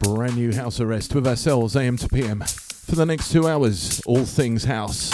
Brand new house arrest with ourselves, AM to PM. For the next two hours, all things house.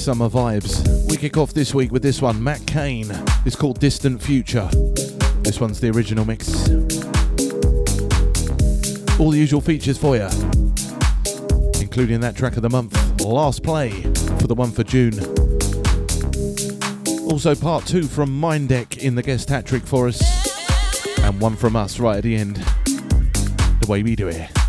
Summer vibes. We kick off this week with this one, Matt Kane. It's called Distant Future. This one's the original mix. All the usual features for you, including that track of the month, last play for the one for June. Also, part two from Mindek in the guest hat trick for us, and one from us right at the end. The way we do it.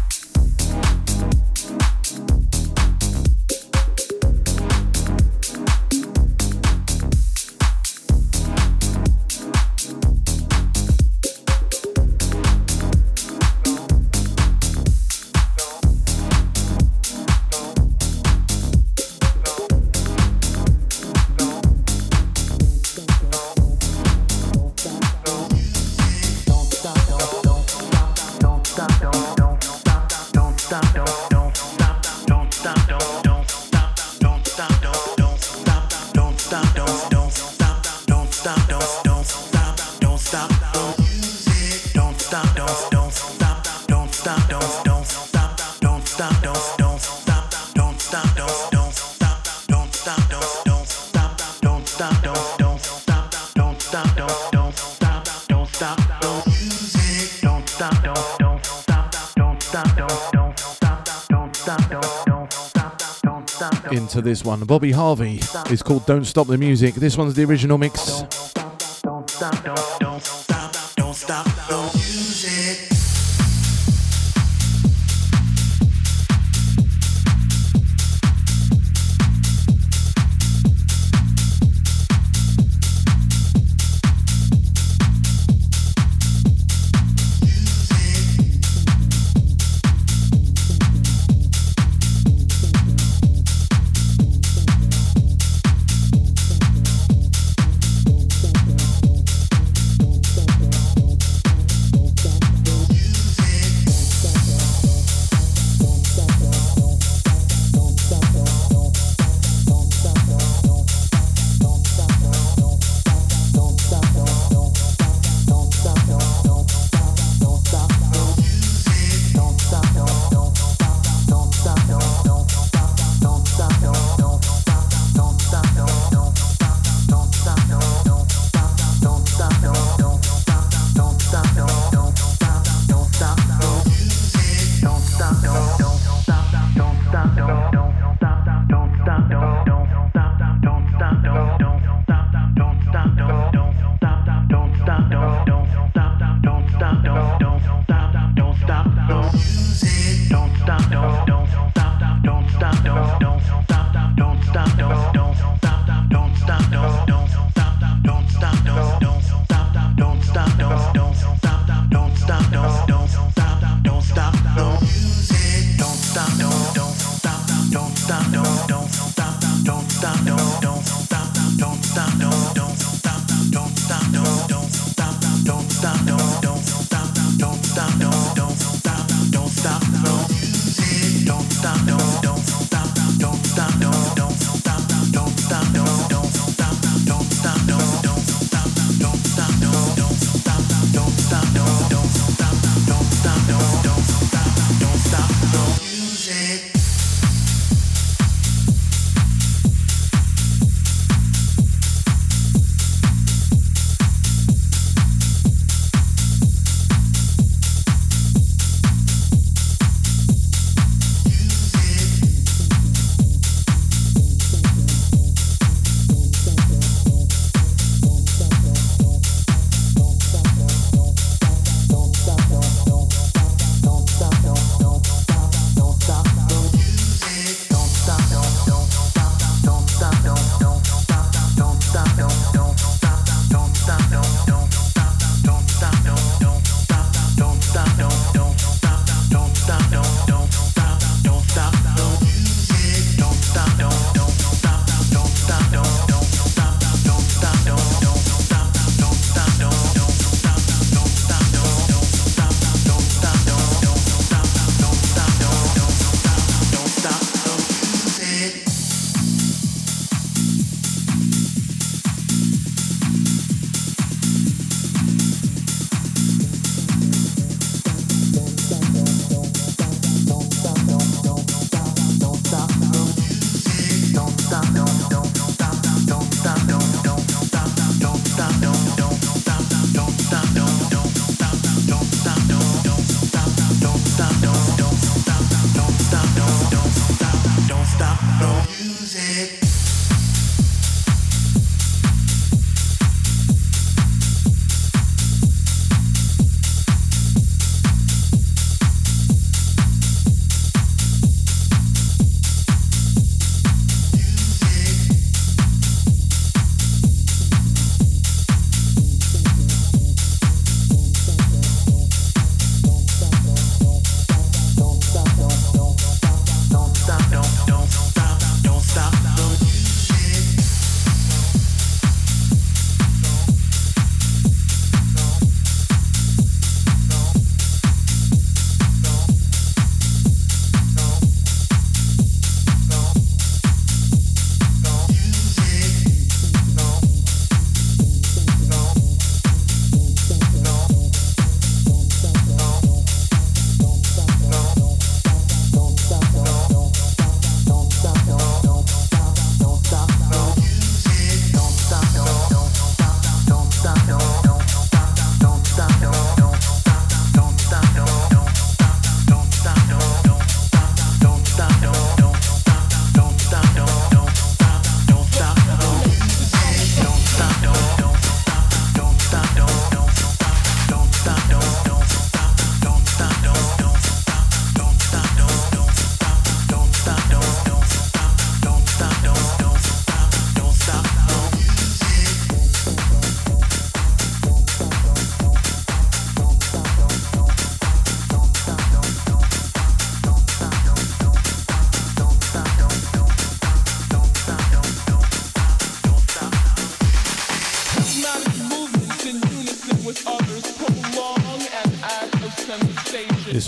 This one. Bobby Harvey is called Don't Stop the Music. This one's the original mix.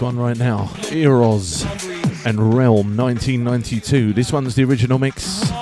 One right now Eros and Realm 1992. This one's the original mix.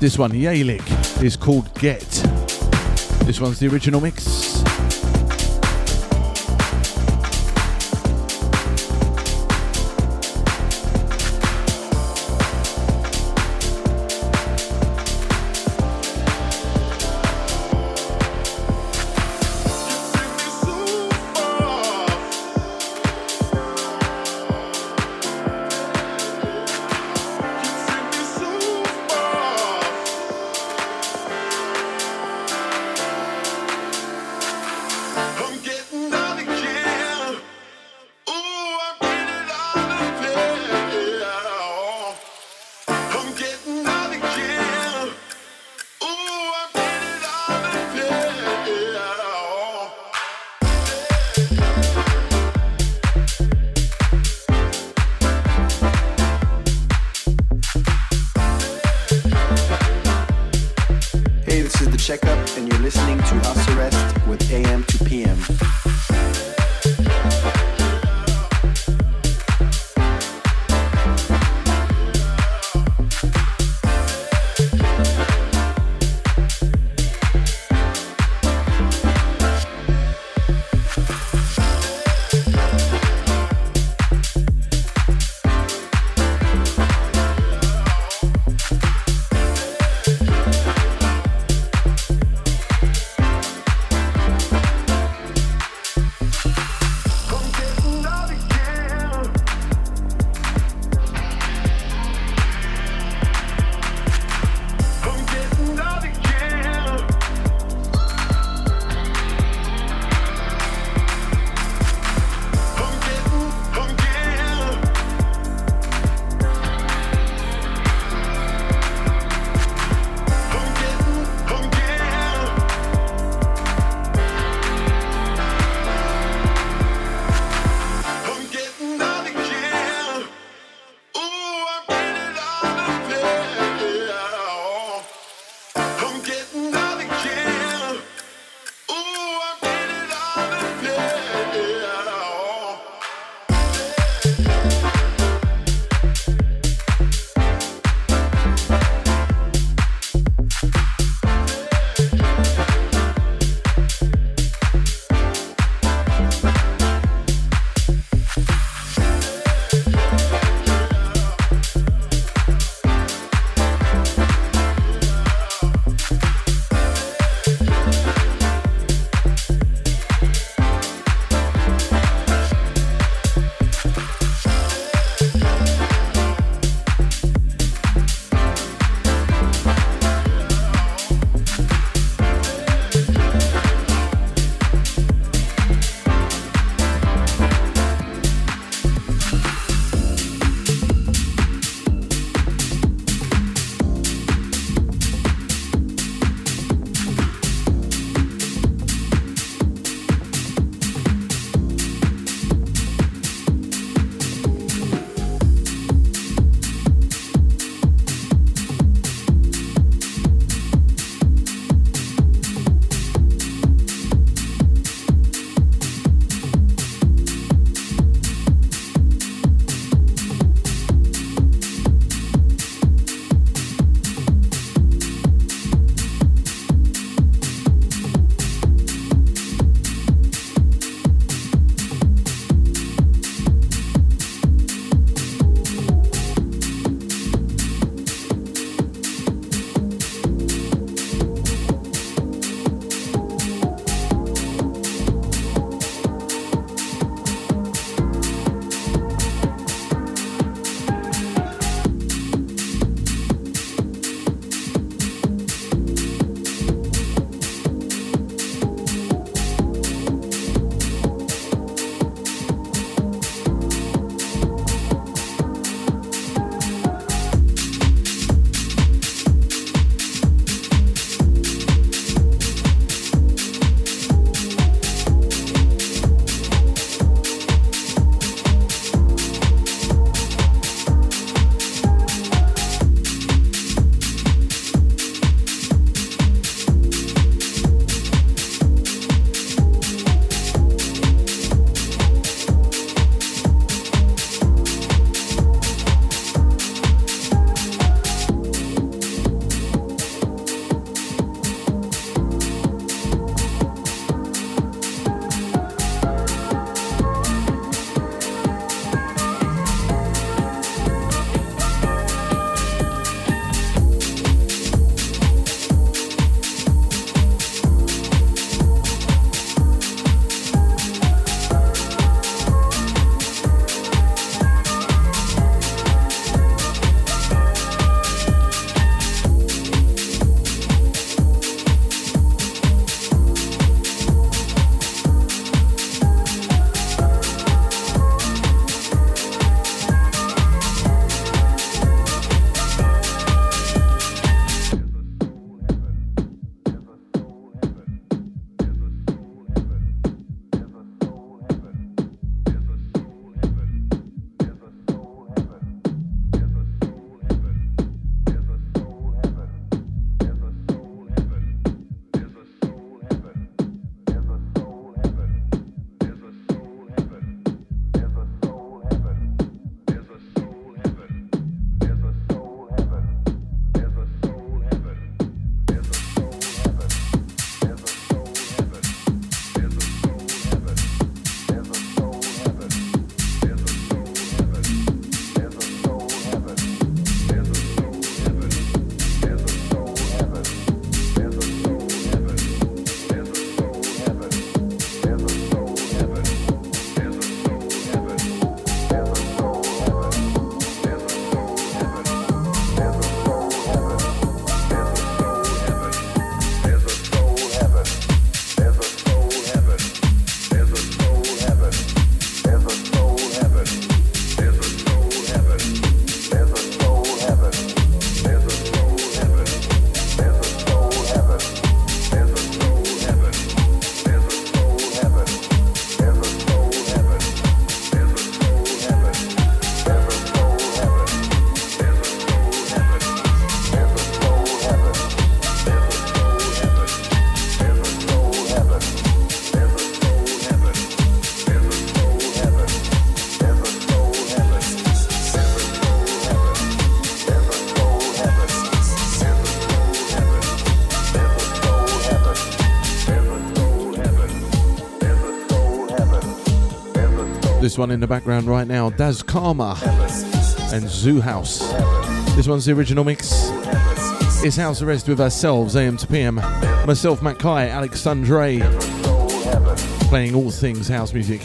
This one. Yalik is called Get. This one's the original mix. This one in the background right now. Daz Karma and Zoo House. This one's the original mix. It's House Arrest with ourselves, AM to PM. Myself, Matt Kai, Alex Sundre, playing all things house music.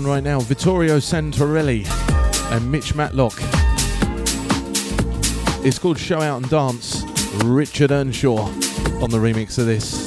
One right now, Vittorio Santorelli and Mitch Matlock. It's called Show Out and Dance. Richard Earnshaw on the remix of this.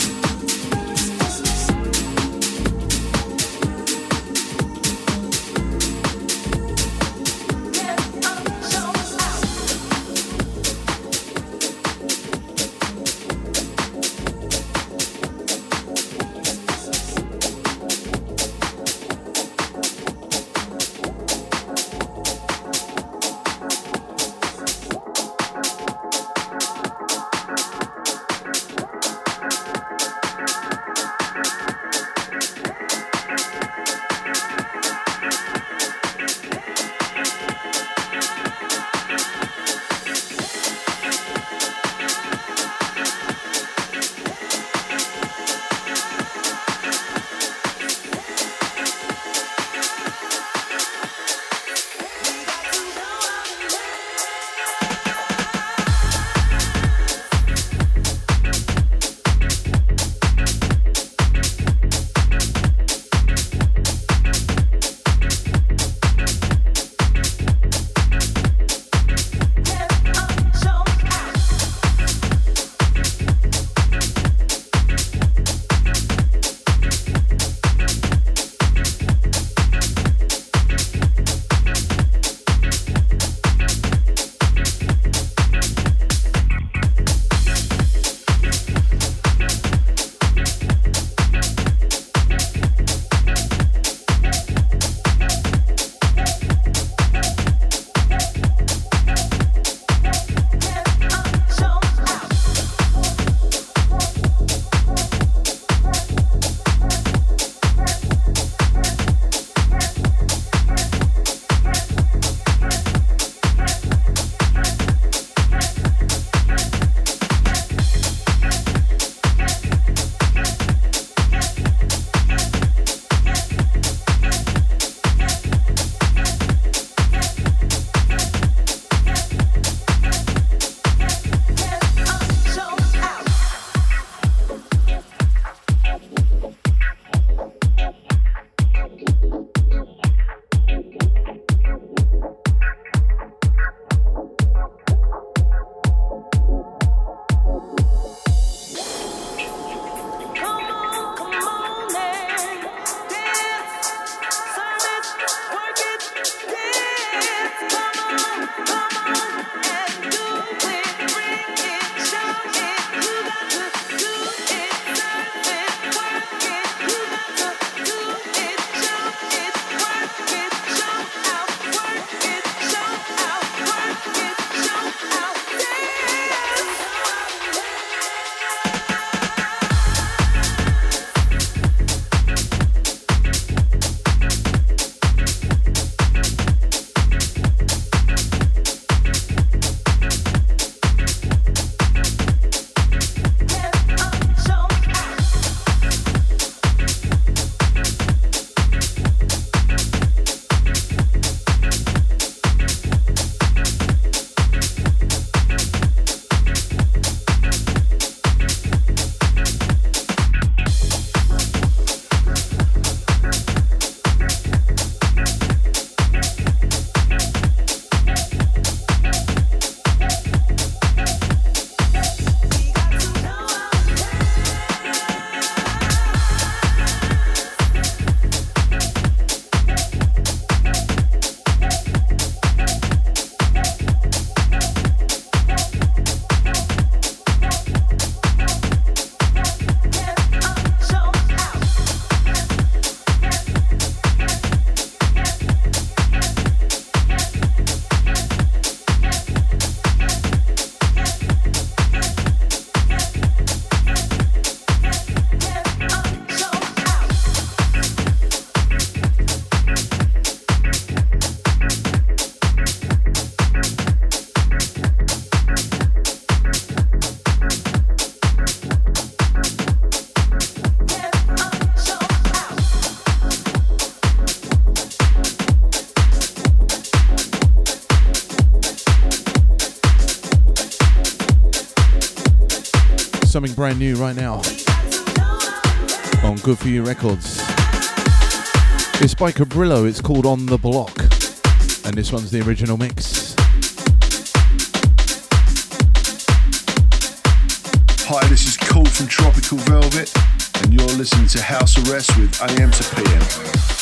New right now on Good For You Records. It's by Cabrillo, it's called On The Block, and this one's the original mix. Hi, this is Cool from Tropical Velvet, and you're listening to House Arrest with AM to PM.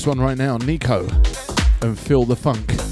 This one right now, Nico, and Feel the Funk.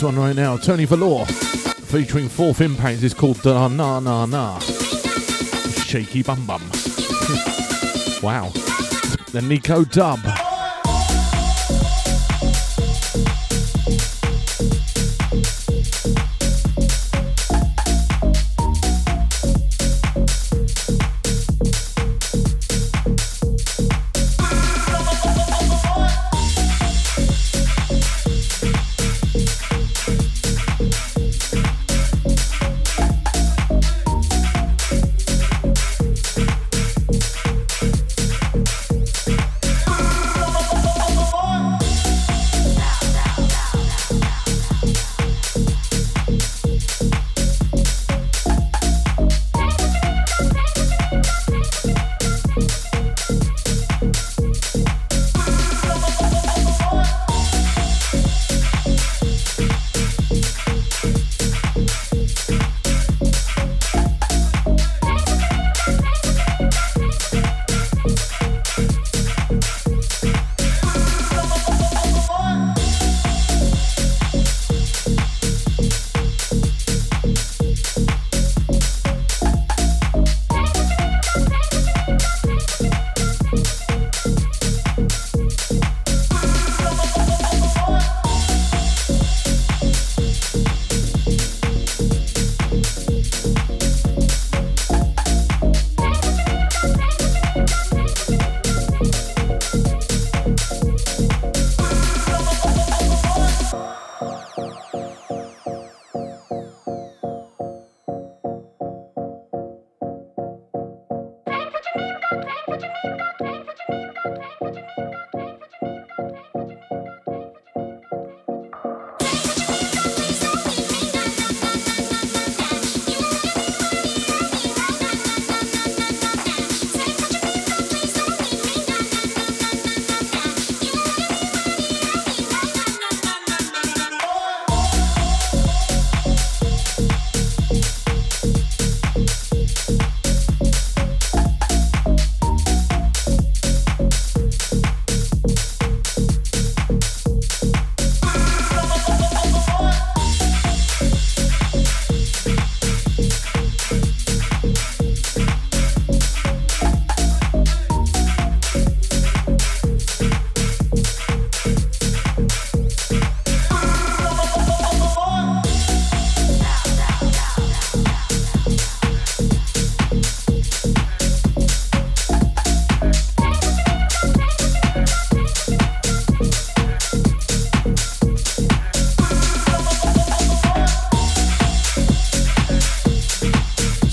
This one right now, Tony Valor, featuring Fourth Impact, is called Da Na Na Na. Shaky Bum Bum. wow. The Nico Dub.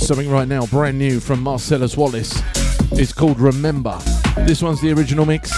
Something right now, brand new from Marcellus Wallace. It's called Remember. This one's the original mix.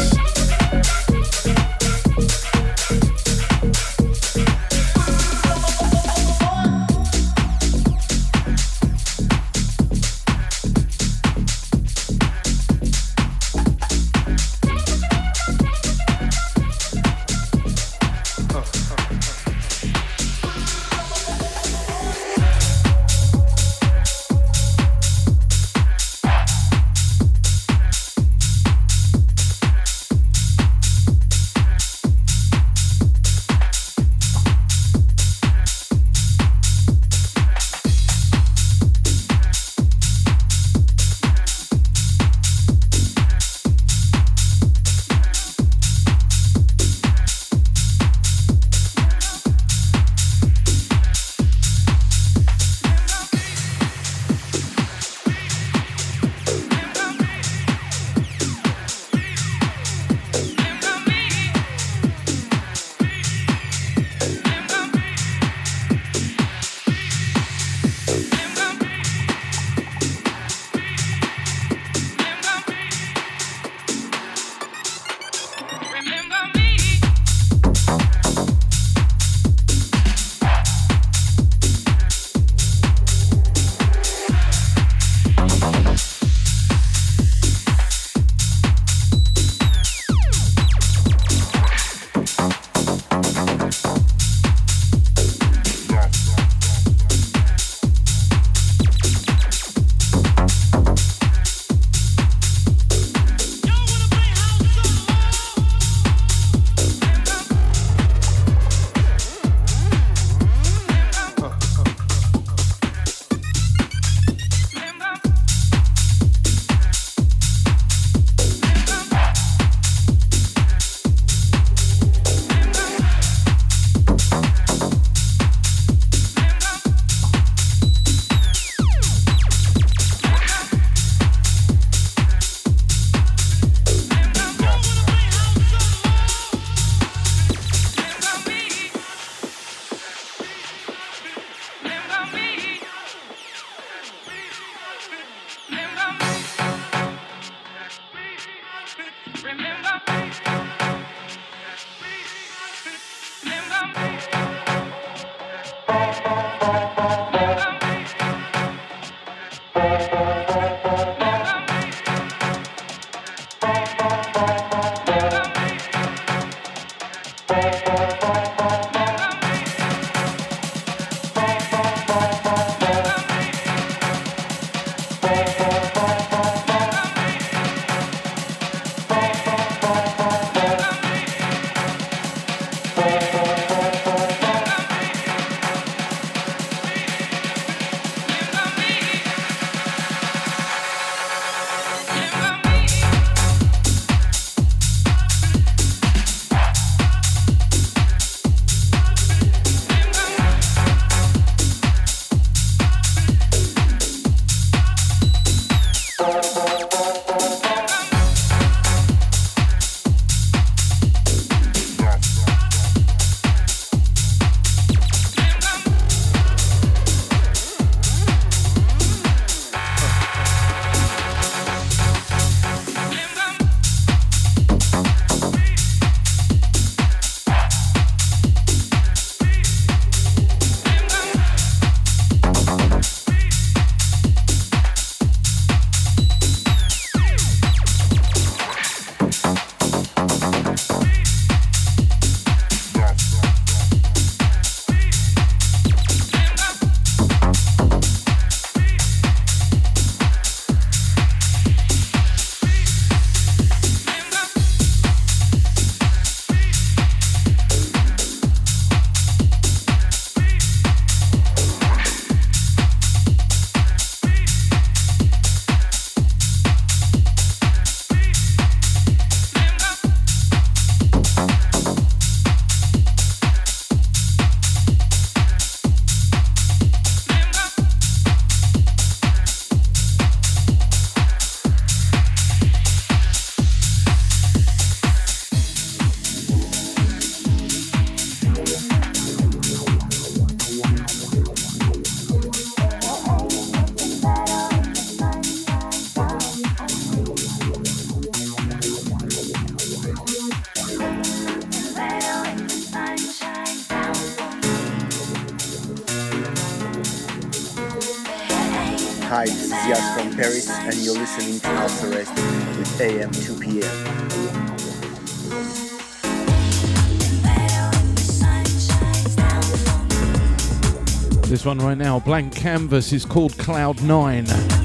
One right now, Blank Canvas, is called Cloud 9.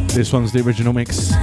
This one's the original mix.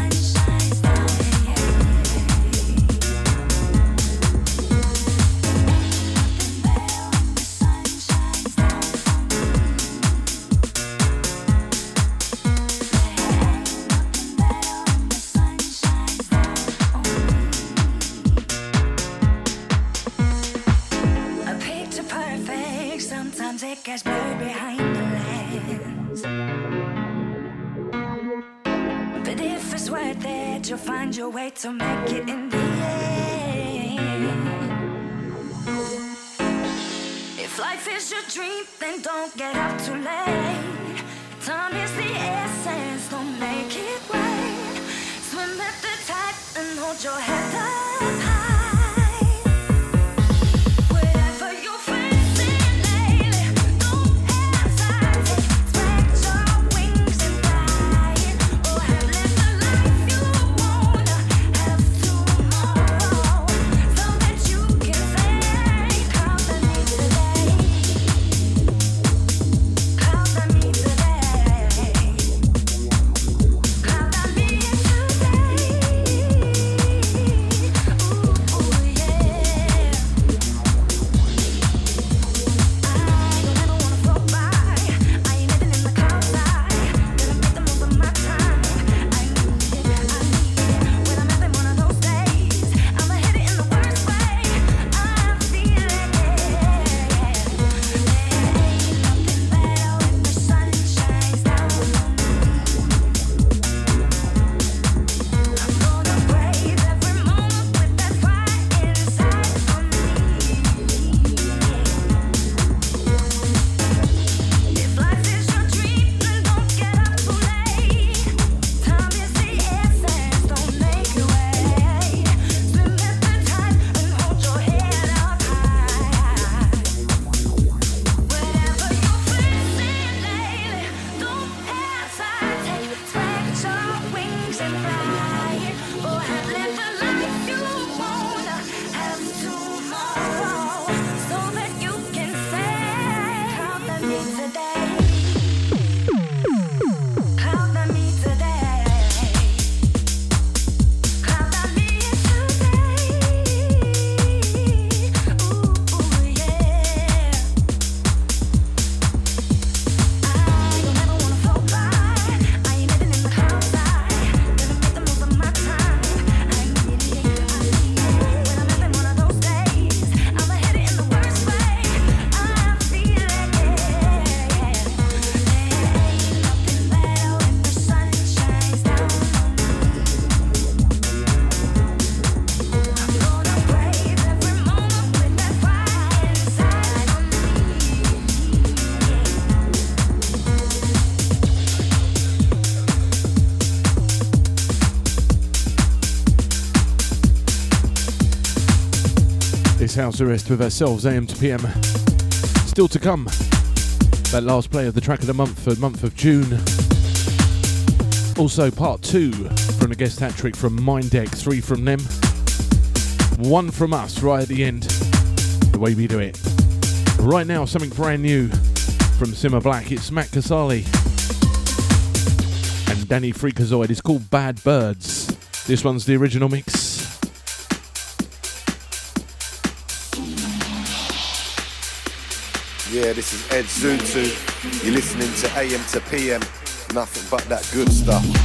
House arrest with ourselves, AM to PM. Still to come, that last play of the track of the month for the month of June. Also, part two from the guest hat trick from Mindeck, three from them, one from us right at the end, the way we do it. Right now, something brand new from Simma Black. It's Matt Caseli and Danny Freakazoid. It's called Bad Birds. This one's the original mix. Yeah, this is Ed Zutu. You're listening to AM to PM. Nothing but that good stuff.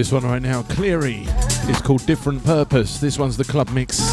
This one right now, Cleary, is called Different Purpose. This one's the club mix.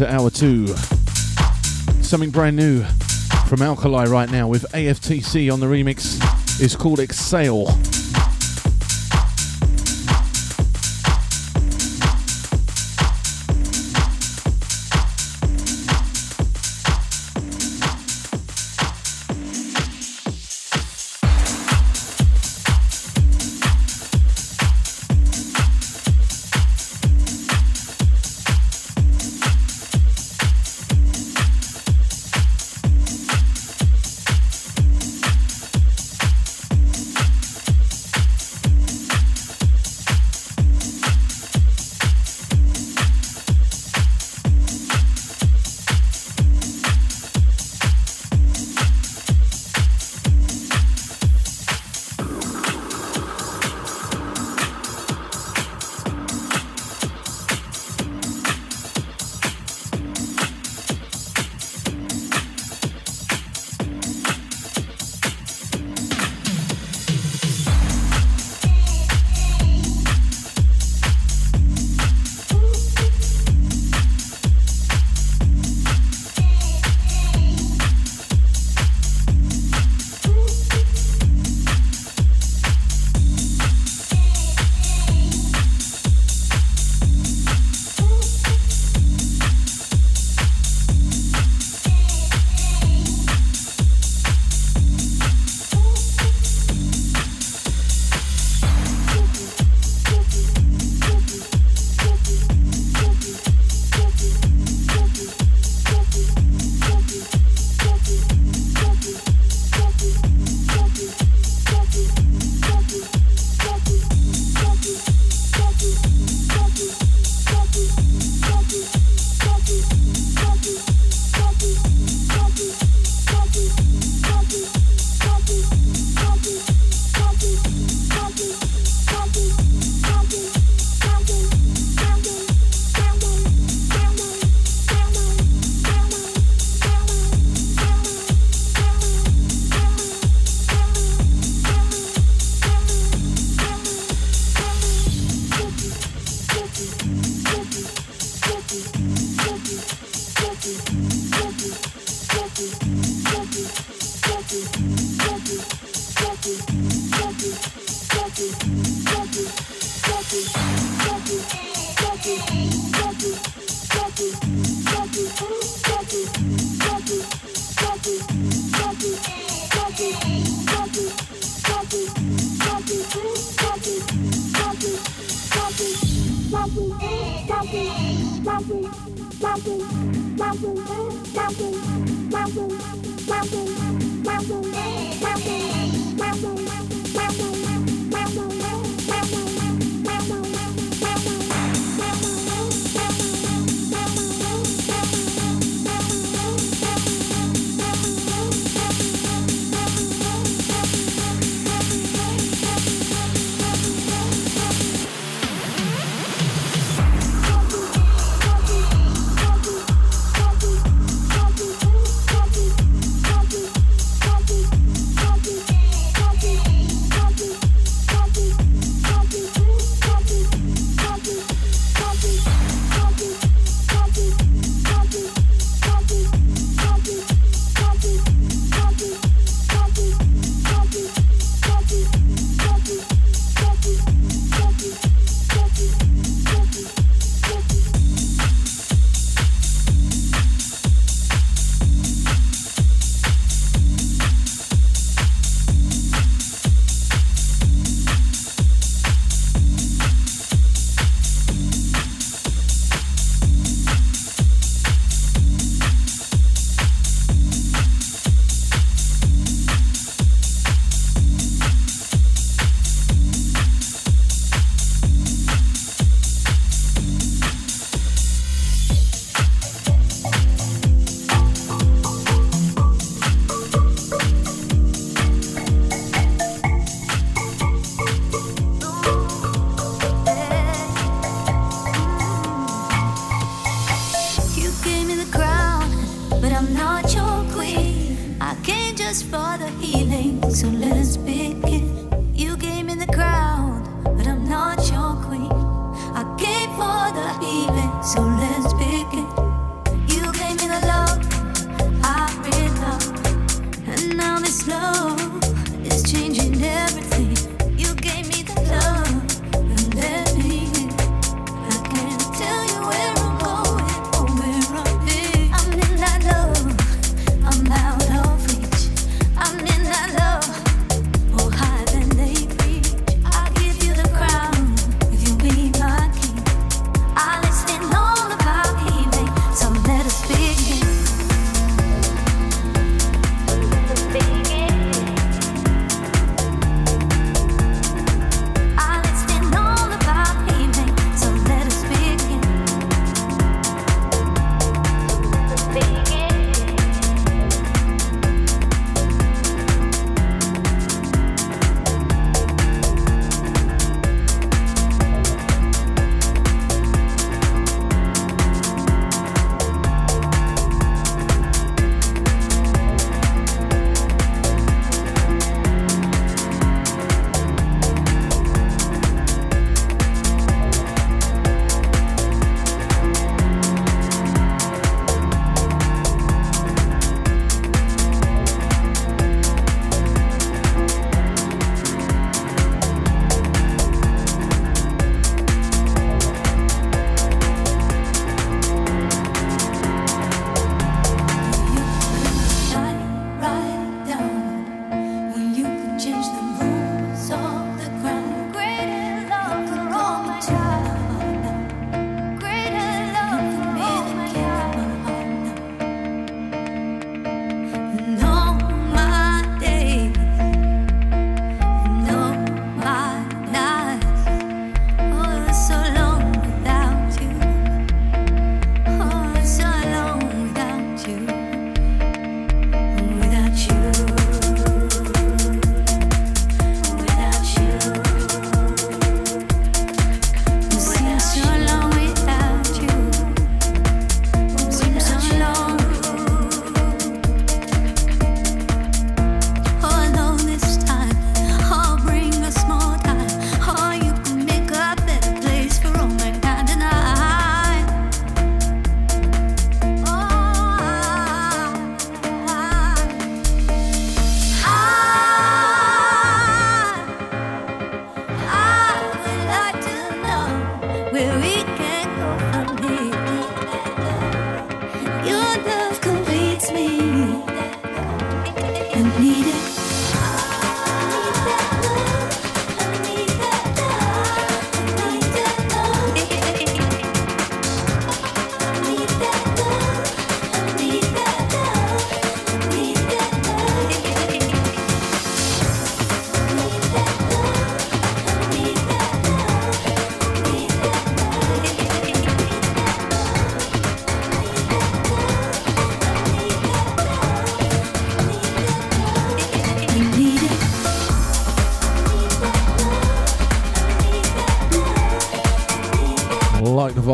Into hour two. Something brand new from Alkali right now with AFTC on the remix. It's called Exhale.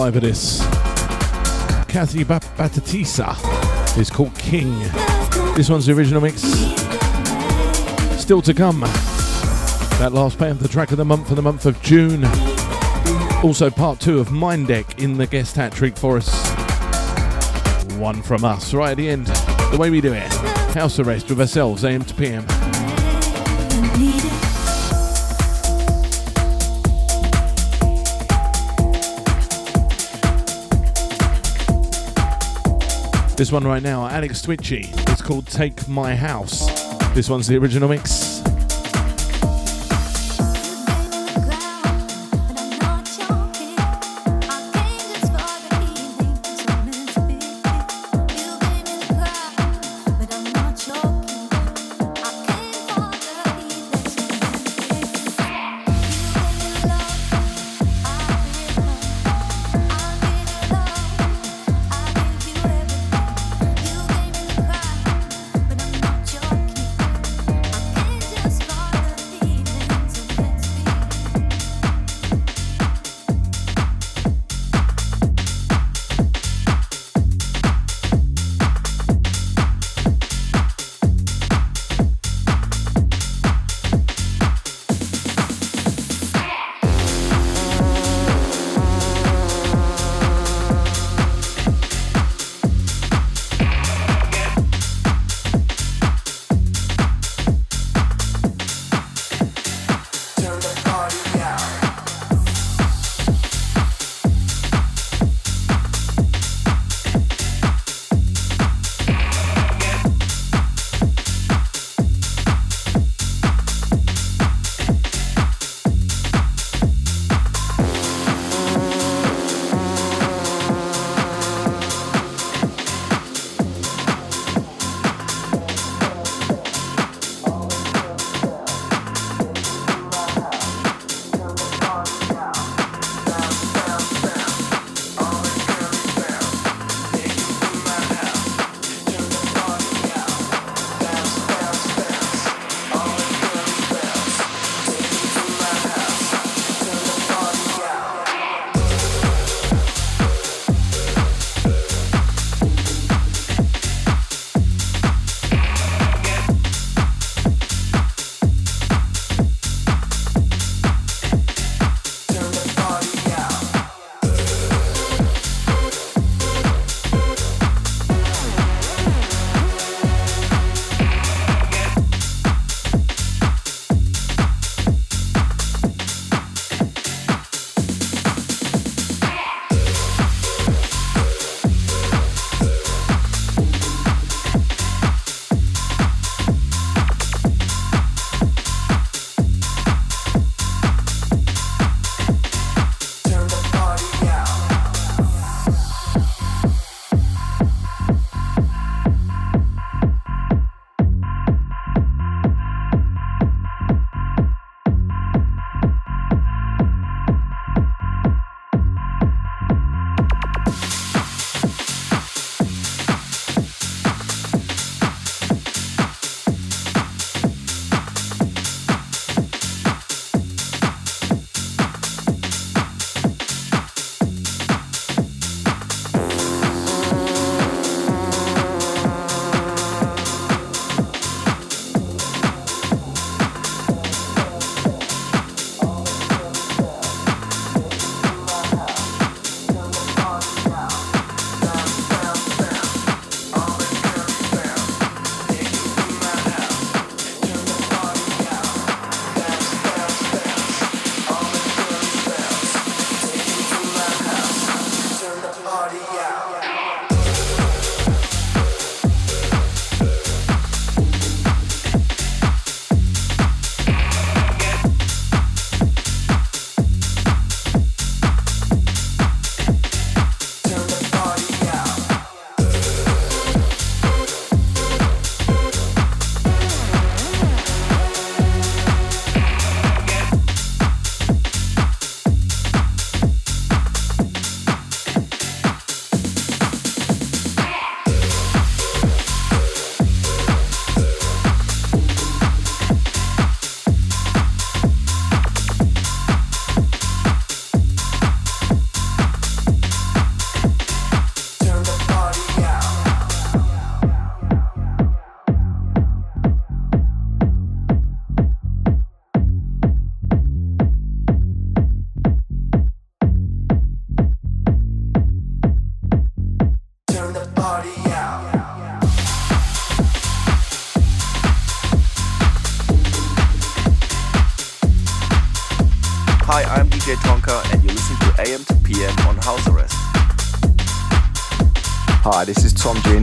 Vibe of this. Kathy Batatisa is called King. This one's the original mix. Still to come. That last of the track of the month for the month of June. Also part two of Mind Deck in the guest hat trick for us. One from us right at the end. The way we do it. House arrest with ourselves, AM to PM. This one right now, Alex Twitchy. It's called Take My House. This one's the original mix.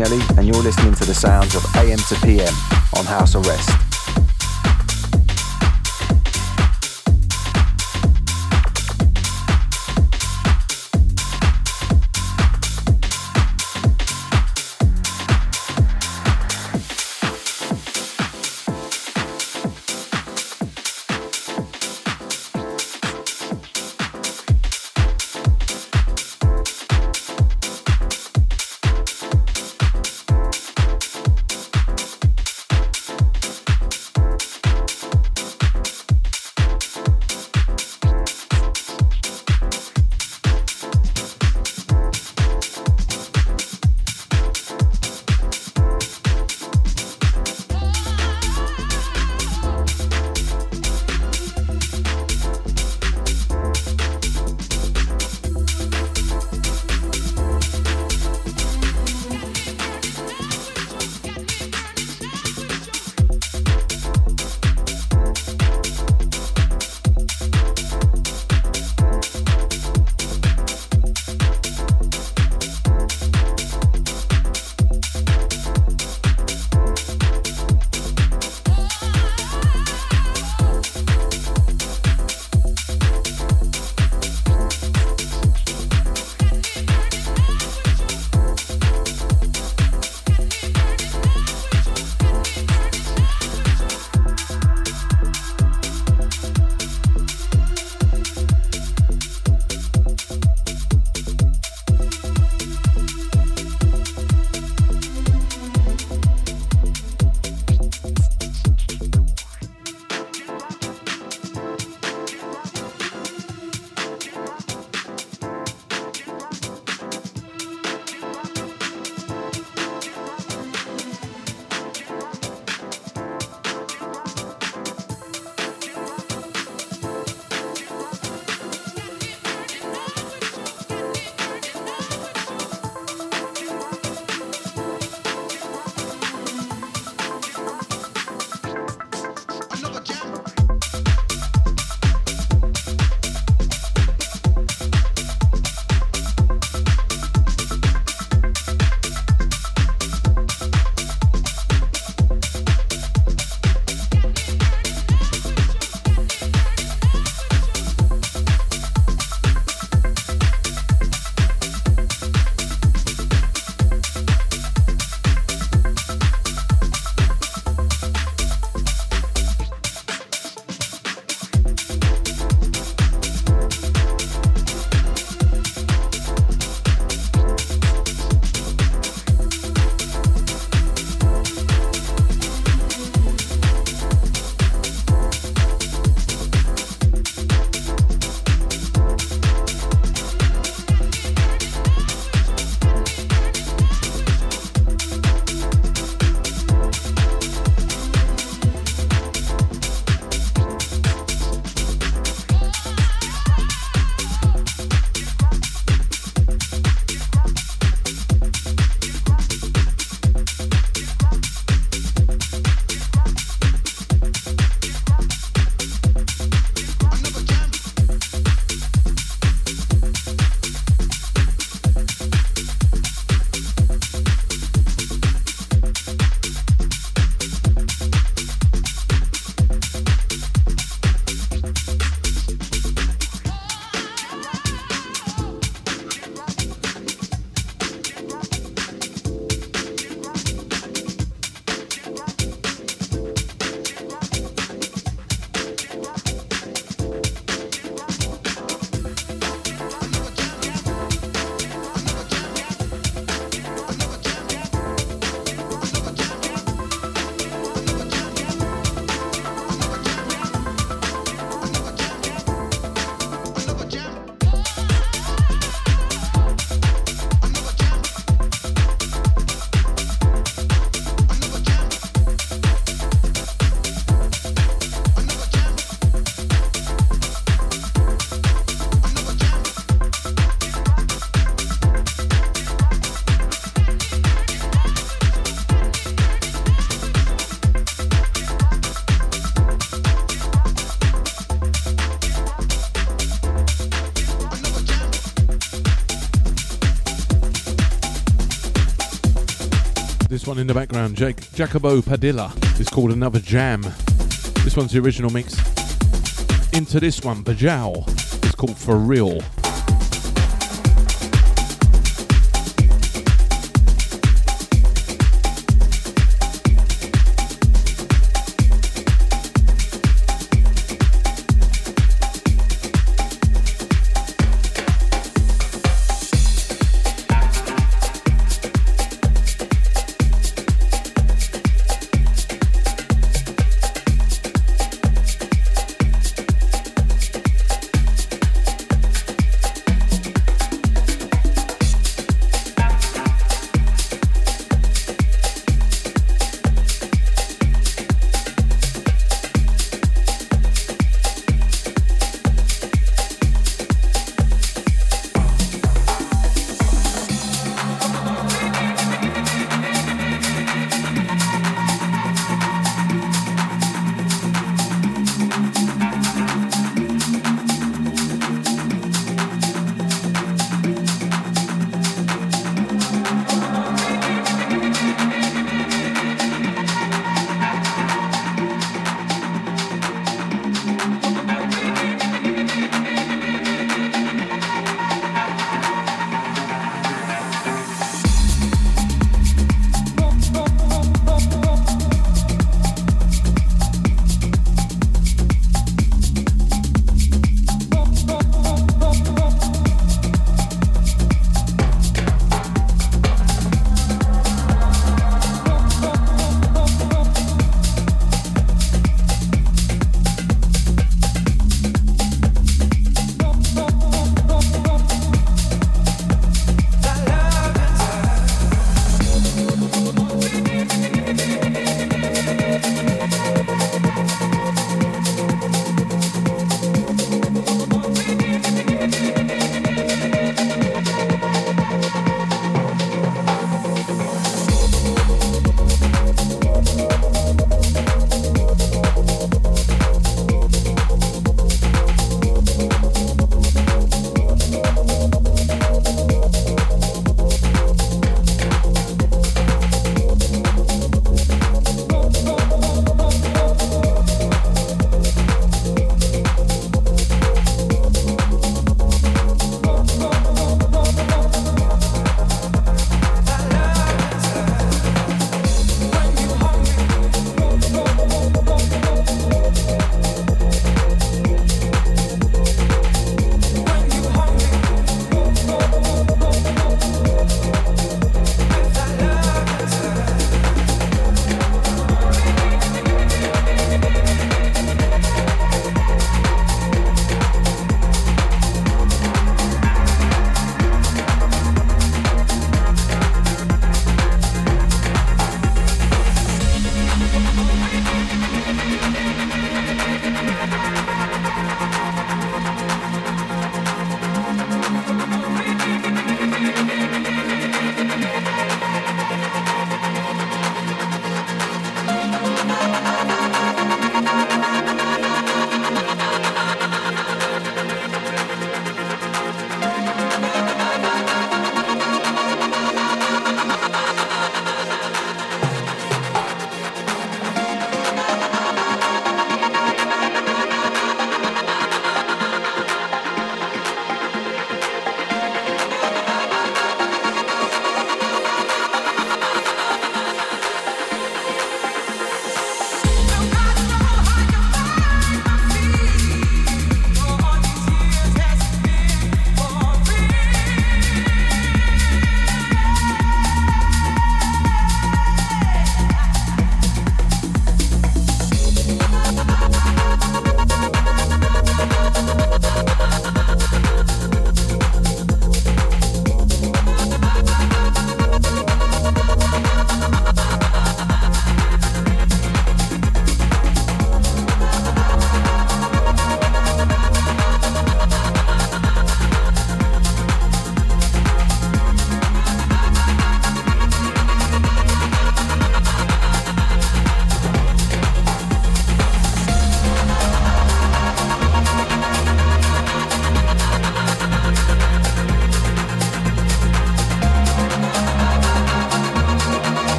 Tom Gianelli, and you're listening to the sounds of AM to PM on House Arrest. One in the background, Jake Jacobo Padilla, is called Another Jam. This one's the original mix. Into this one, Bajau, it's called For Real.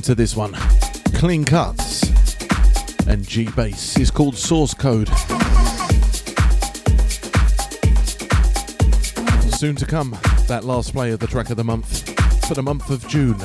Into this one. Clean Cuts and G Bass. It's called Source Code. Soon to come, that last play of the track of the month for the month of June.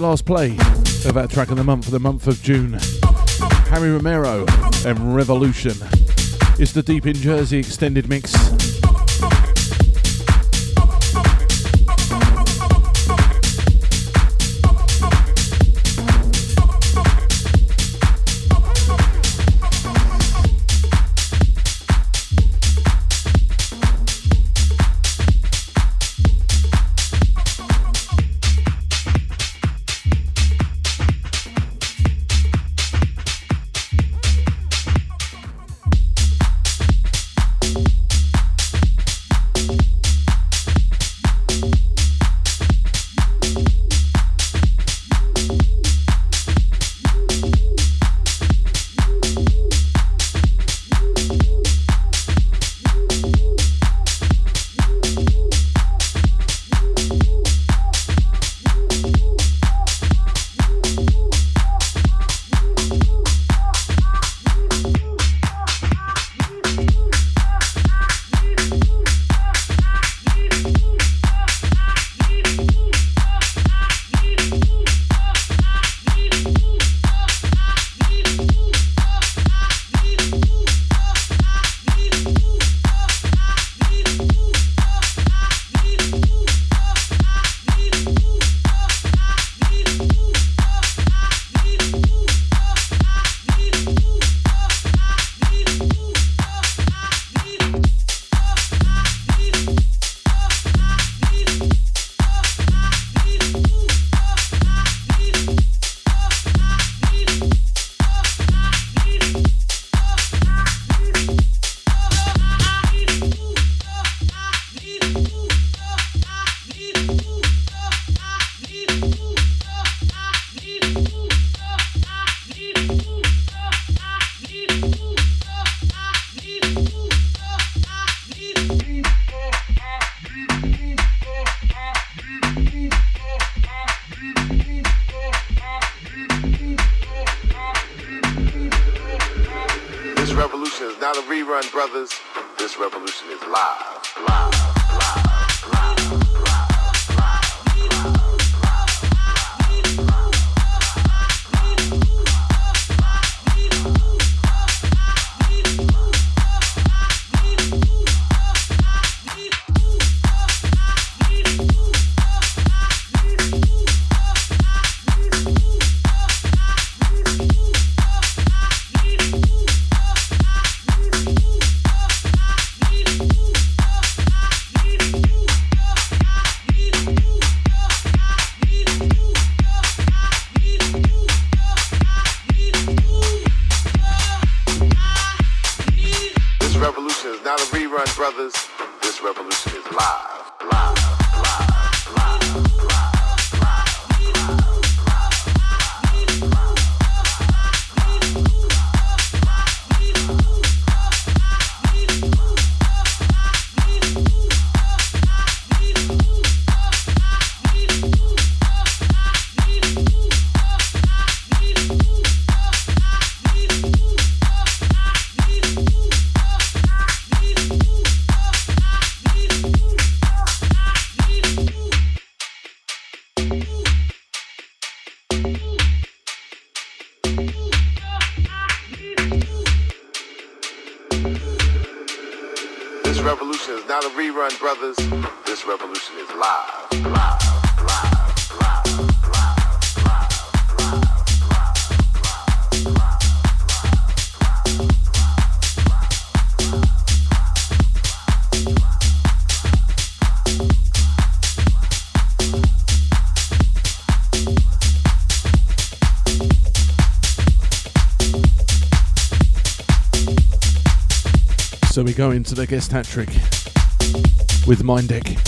The last play of our track of the month for the month of June. Harry Romero and Revolution. It's the Deep in Jersey extended mix. Thank you. Into the guest hat trick with Mindeck.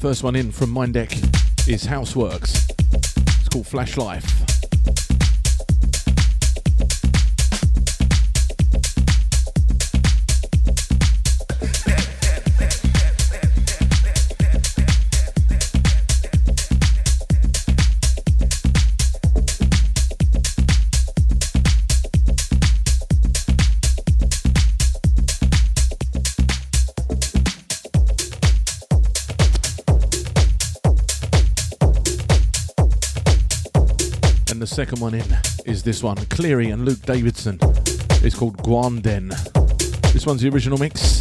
First one in from Mindeck is Houseworks. It's called Flash Life. Second one in is this one, Cleary and Luke Davidson. It's called Guanden. This one's the original mix.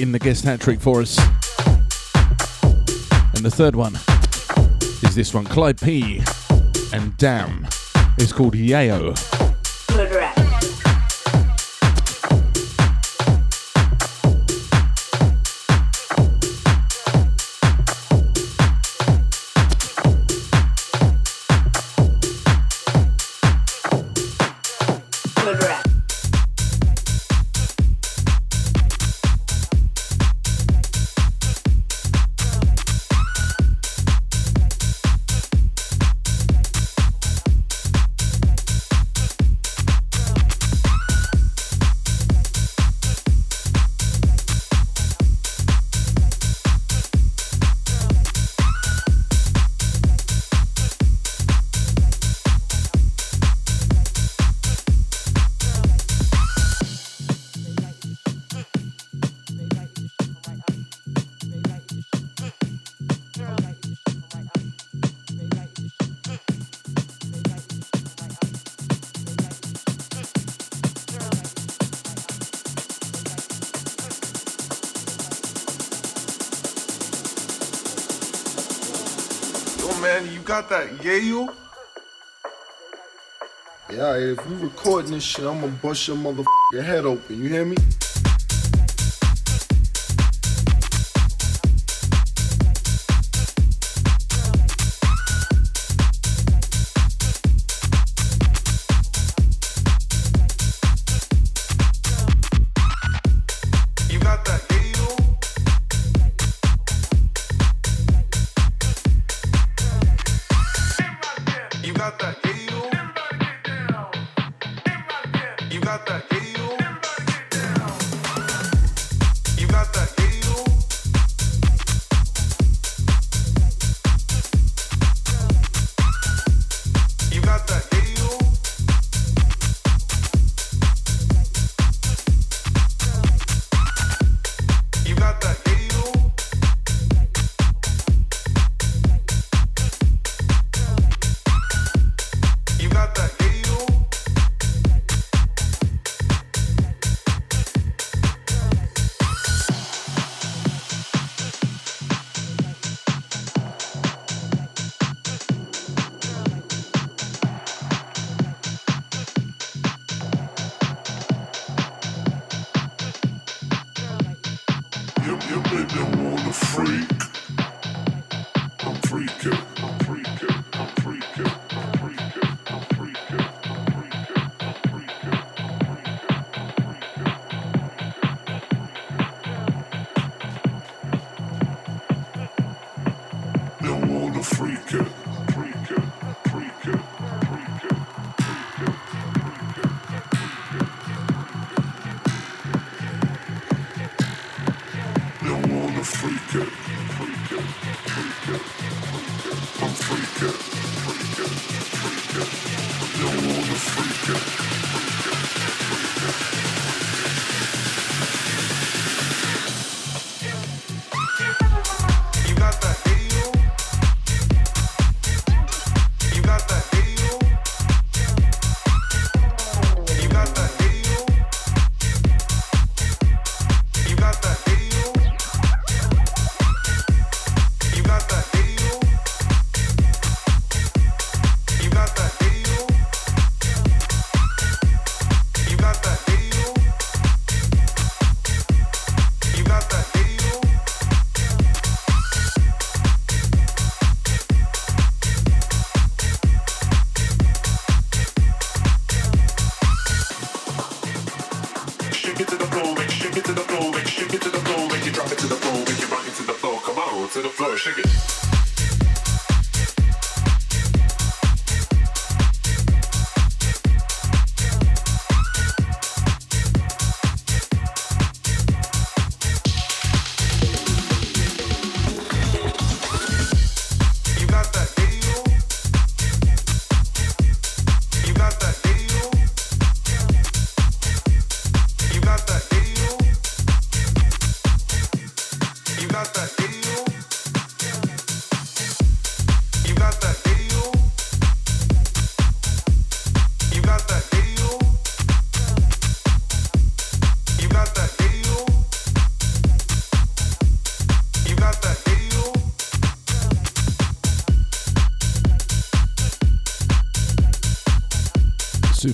In the guest hat trick for us. And the third one is this one, Clyde P. And Damn. It's called Yayo. Yale? Yeah, if you recording this shit, I'm gonna bust your motherfucking head open. You hear me?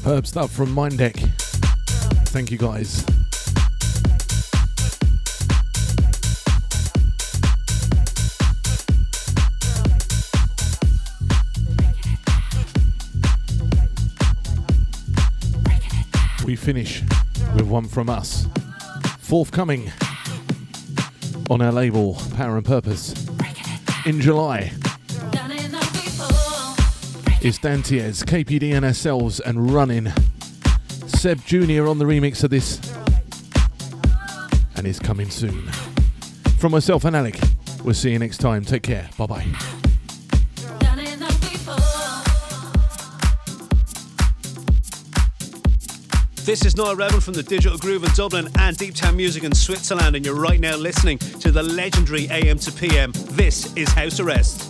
Superb stuff from Minddeck. Thank you guys. We finish with one from us. Forthcoming on our label, Power and Purpose. In July, is Dantiez, KPD and ourselves, and running. Seb Jr. on the remix of this, and is coming soon. From myself and Alec, we'll see you next time. Take care. Bye bye. This is Noah Rebel from the Digital Groove in Dublin and Deep Town Music in Switzerland, and you're right now listening to the legendary AM to PM. This is House Arrest.